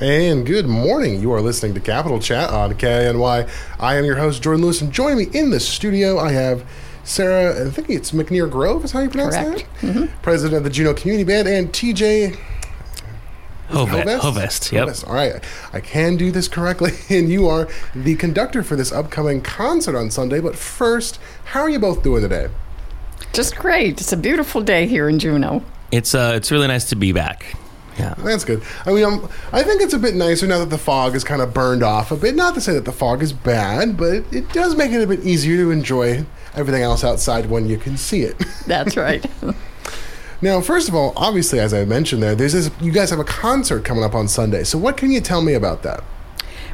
And good morning. You are listening to Capital Chat on KINY. I am your host, Jordan Lewis, and joining me in the studio, I have Sarah, I think it's McNear Grove, is how you pronounce Correct. that? President of the Juneau Community Band, and TJ Hovest. Hovest? Hovest. Yep. Hovest. All right. I can do this correctly. And you are the conductor for this upcoming concert on Sunday. But first, how are you both doing today? Just great. It's a beautiful day here in Juneau. It's uh, it's really nice to be back. Yeah. That's good. I mean, um, I think it's a bit nicer now that the fog is kind of burned off a bit. Not to say that the fog is bad, but it, it does make it a bit easier to enjoy everything else outside when you can see it. That's right. now, first of all, obviously, as I mentioned there, there's this. You guys have a concert coming up on Sunday. So, what can you tell me about that?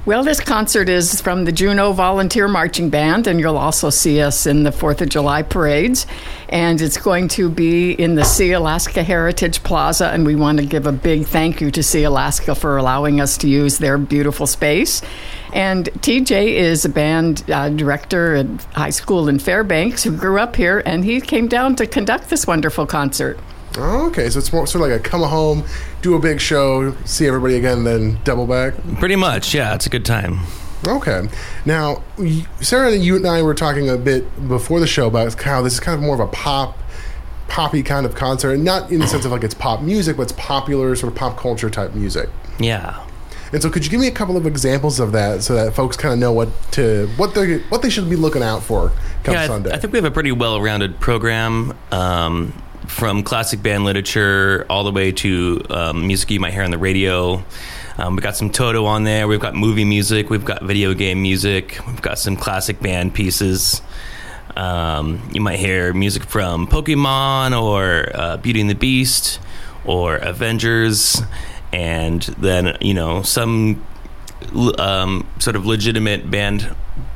Well, this concert is from the Juneau Volunteer Marching Band, and you'll also see us in the Fourth of July parades. And it's going to be in the Sealaska Heritage Plaza, and we want to give a big thank you to Sealaska for allowing us to use their beautiful space. And TJ is a band uh, director at high school in Fairbanks who grew up here, and he came down to conduct this wonderful concert. Oh, okay, so it's more sort of like a come home, do a big show, see everybody again, then double back. Pretty much. Yeah. It's a good time. Okay. Now, Sarah, you and I were talking a bit before the show about how this is kind of more of a pop, poppy kind of concert, and not in the sense of like it's pop music, but it's popular sort of pop culture type music. Yeah. And so, could you give me a couple of examples of that so that folks kind of know what to what they what they should be looking out for come yeah. I, Sunday? I think we have a pretty well-rounded program. Um, from classic band literature all the way to um, music you might hear on the radio. Um, we got some Toto on there. We've got movie music. We've got video game music. We've got some classic band pieces. Um, you might hear music from Pokemon or uh, Beauty and the Beast or Avengers, and then you know some um, sort of legitimate band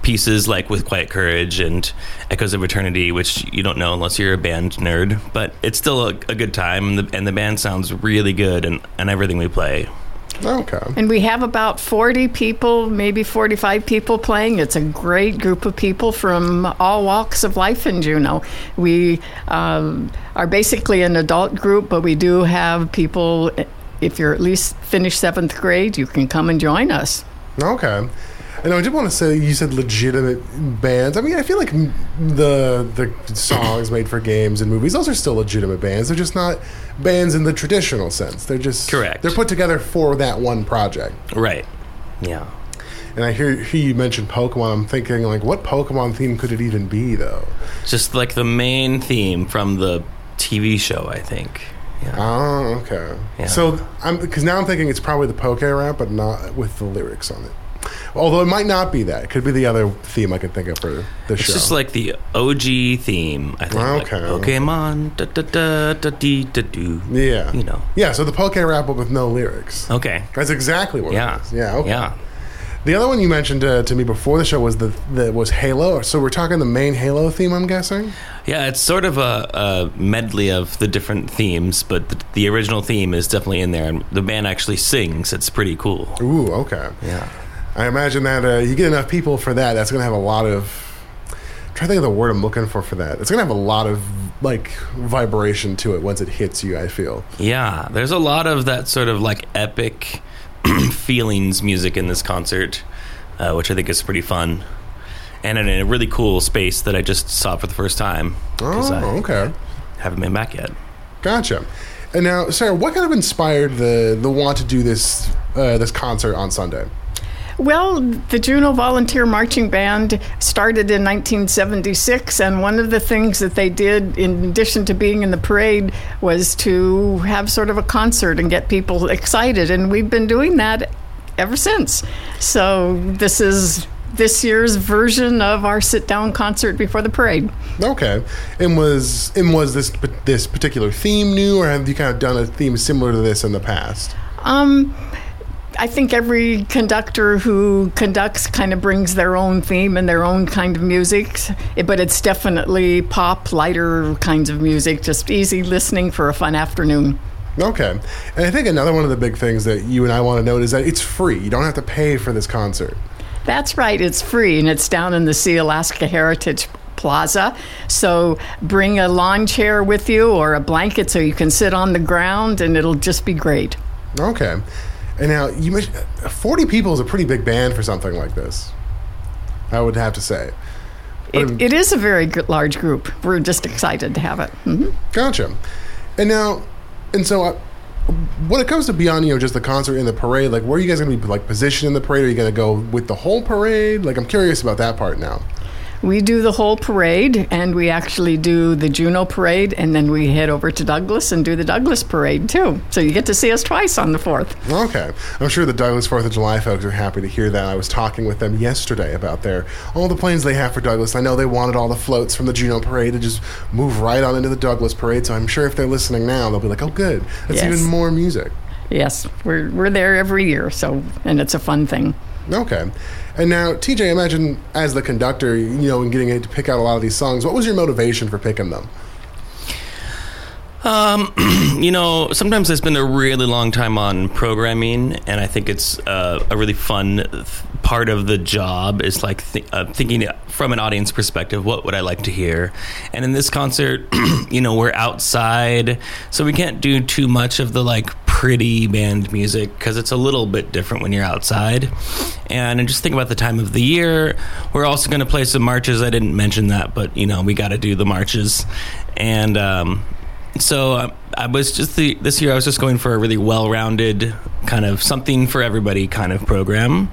pieces like with Quiet Courage and Echoes of Eternity, which you don't know unless you're a band nerd. But it's still a, a good time, and the, and the band sounds really good, and, and everything we play. okay. And we have about 40 people, maybe 45 people playing. It's a great group of people from all walks of life in Juneau. We um, are basically an adult group, but we do have people, if you're at least finished seventh grade, you can come and join us. Okay. And I did want to say you said legitimate bands. I mean, I feel like the the songs made for games and movies those are still legitimate bands. They're just not bands in the traditional sense. They're just Correct. They're put together for that one project. Right. Yeah. And I hear, hear you mentioned Pokemon. I'm thinking like, what Pokemon theme could it even be though? Just like the main theme from the TV show, I think. Yeah. Oh, okay. Yeah. So I'm because now I'm thinking it's probably the Poke rap, but not with the lyrics on it. Although it might not be that. It could be the other theme I could think of for the It's show. It's just like the OG theme, I think. like Okay. Pokemon, da da da da dee da do. yeah, You know. Yeah, so the Poke rap but with no lyrics. Okay. That's exactly what Yeah. it is. Yeah. Okay. Yeah. The other one you mentioned uh, to me before the show was the, the was Halo. So we're talking the main Halo theme, I'm guessing. Yeah, it's sort of a, a medley of the different themes, but the, the original theme is definitely in there, and the band actually sings. It's pretty cool. Ooh, okay. Yeah. I imagine that uh, you get enough people for that. That's going to have a lot of. I'm trying to think of the word I'm looking for for that. It's going to have a lot of like vibration to it once it hits you. I feel. Yeah, there's a lot of that sort of like epic feelings music in this concert, uh, which I think is pretty fun. And in a really cool space that I just saw for the first time. Oh, I okay. haven't been back yet. Gotcha. And now, Sarah, what kind of inspired the the want to do this uh, this concert on Sunday? Well, the Juneau Volunteer Marching Band started in 1976, and one of the things that they did, in addition to being in the parade, was to have sort of a concert and get people excited. And we've been doing that ever since. So this is this year's version of our sit-down concert before the parade. Okay. And was and was this this particular theme new, or have you kind of done a theme similar to this in the past? Um, I think every conductor who conducts kind of brings their own theme and their own kind of music, but it's definitely pop, lighter kinds of music, just easy listening for a fun afternoon. Okay. And I think another one of the big things that you and I want to note is that it's free. You don't have to pay for this concert. That's right, it's free and it's down in the Sealaska Heritage Plaza. So bring a lawn chair with you or a blanket so you can sit on the ground and it'll just be great. Okay. And now you mentioned forty people is a pretty big band for something like this. I would have to say. It, it is a very large group. We're just excited to have it. hmm Gotcha. And now, and so uh, when it comes to beyond, you know, just the concert and the parade, like, where are you guys going to be like positioned in the parade? Are you going to go with the whole parade? Like, I'm curious about that part now. We do the whole parade, and we actually do the Juneau parade, and then we head over to Douglas and do the Douglas parade too. So you get to see us twice on the 4th. Okay. I'm sure the Douglas Fourth of July folks are happy to hear that. I was talking with them yesterday about their all the plans they have for Douglas. I know they wanted all the floats from the Juneau parade to just move right on into the Douglas parade. So I'm sure if they're listening now, they'll be like, "Oh, good. That's Yes. even more music." Yes, we're, we're there every year, so and it's a fun thing. Okay. And now, TJ, imagine as the conductor, you know, and getting to pick out a lot of these songs, what was your motivation for picking them? you know, sometimes I spend a really long time on programming, and I think it's uh, a really fun th- part of the job is like th- uh, thinking from an audience perspective, what would I like to hear? And in this concert, you know, we're outside, so we can't do too much of the like pretty band music because it's a little bit different when you're outside. And I just think about the time of the year. We're also going to play some marches. I didn't mention that, but you know, we got to do the marches, and. Um, so uh, I was just the, this year. I was just going for a really well-rounded kind of something for everybody kind of program,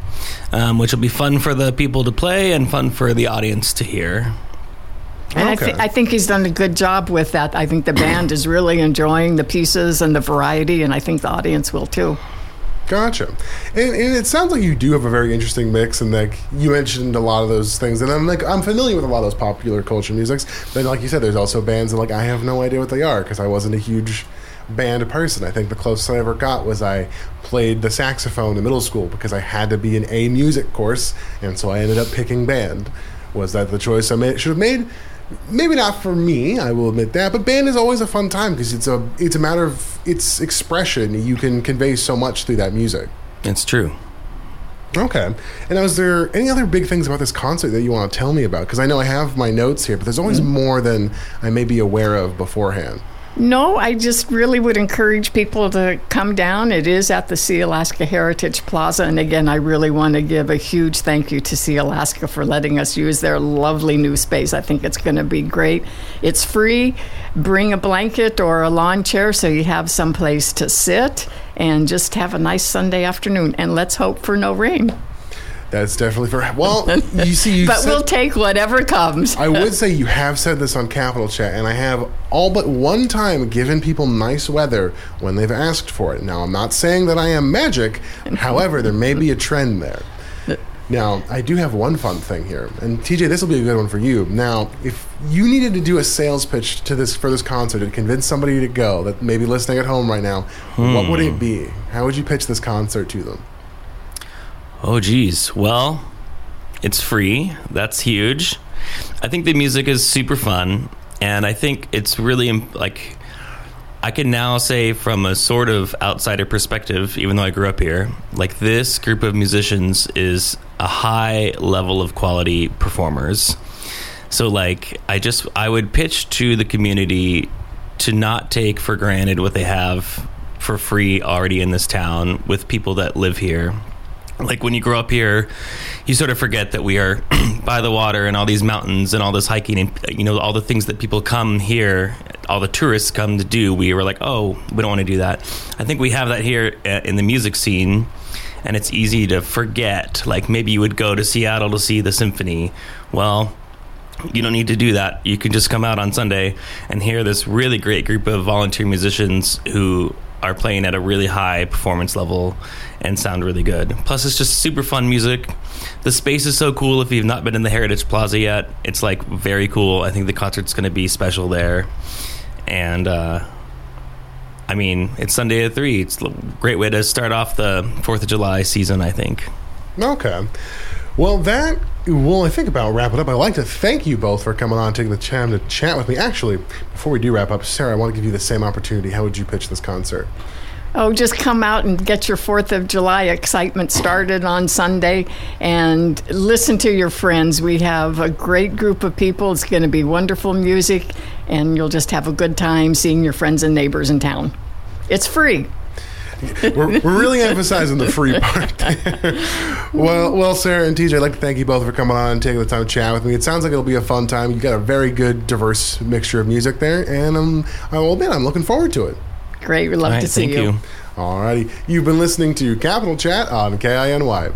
um, which will be fun for the people to play and fun for the audience to hear. And I, th- I think he's done a good job with that. I think the band is really enjoying the pieces and the variety, and I think the audience will too. Gotcha. And, and it sounds like you do have a very interesting mix, and like you mentioned a lot of those things, and I'm like I'm familiar with a lot of those popular culture musics. But like you said, there's also bands that like I have no idea what they are because I wasn't a huge band person. I think the closest I ever got was I played the saxophone in middle school because I had to be in a music course, and so I ended up picking band. Was that the choice I made? Should have made? Maybe not for me, I will admit that. But band is always a fun time because it's a it's a matter of its expression. You can convey so much through that music. It's true. Okay. And is there any other big things about this concert that you want to tell me about? Because I know I have my notes here, but there's always mm-hmm. more than I may be aware of beforehand. No, I just really would encourage people to come down. It is at the Sealaska Heritage Plaza. And again, I really want to give a huge thank you to Sealaska for letting us use their lovely new space. I think it's going to be great. It's free. Bring a blanket or a lawn chair so you have some place to sit and just have a nice Sunday afternoon. And let's hope for no rain. That's definitely for. Well, you see, you But said, we'll take whatever comes. I would say you have said this on Capital Chat, and I have all but one time given people nice weather when they've asked for it. Now, I'm not saying that I am magic. However, there may be a trend there. Now, I do have one fun thing here, and TJ, this will be a good one for you. Now, if you needed to do a sales pitch to this for this concert and convince somebody to go that may be listening at home right now, what would it hmm. be? How would you pitch this concert to them? Oh, geez. Well, it's free. That's huge. I think the music is super fun, and I think it's really like I can now say from a sort of outsider perspective, even though I grew up here, like this group of musicians is a high level of quality performers. So like I just I would pitch to the community to not take for granted what they have for free already in this town with people that live here. Like when you grow up here, you sort of forget that we are by the water and all these mountains and all this hiking and you know all the things that people come here, all the tourists come to do. We were like, oh, we don't want to do that. I think we have that here uh, in the music scene, and it's easy to forget. Like maybe you would go to Seattle to see the symphony. Well, you don't need to do that. You can just come out on Sunday and hear this really great group of volunteer musicians who are playing at a really high performance level and sound really good. Plus, it's just super fun music. The space is so cool. If you've not been in the Heritage Plaza yet, it's like very cool. I think the concert's going to be special there. And, uh, I mean, it's Sunday at 3. It's a great way to start off the 4th of July season, I think. Okay. Well, that will, I think, about wrap it up. I'd like to thank you both for coming on, taking the time to chat with me. Actually, before we do wrap up, Sarah, I want to give you the same opportunity. How would you pitch this concert? Oh, just come out and get your 4th of July excitement started on Sunday and listen to your friends. We have a great group of people. It's going to be wonderful music, and you'll just have a good time seeing your friends and neighbors in town. It's free. We're, we're really emphasizing the free part. There. well, well, Sarah and TJ, I'd like to thank you both for coming on and taking the time to chat with me. It sounds like it'll be a fun time. You've got a very good, diverse mixture of music there, and um, I will admit I'm looking forward to it. Great. We'd love All right, to see thank you. Alrighty, you've been listening to Capital Chat on KINY.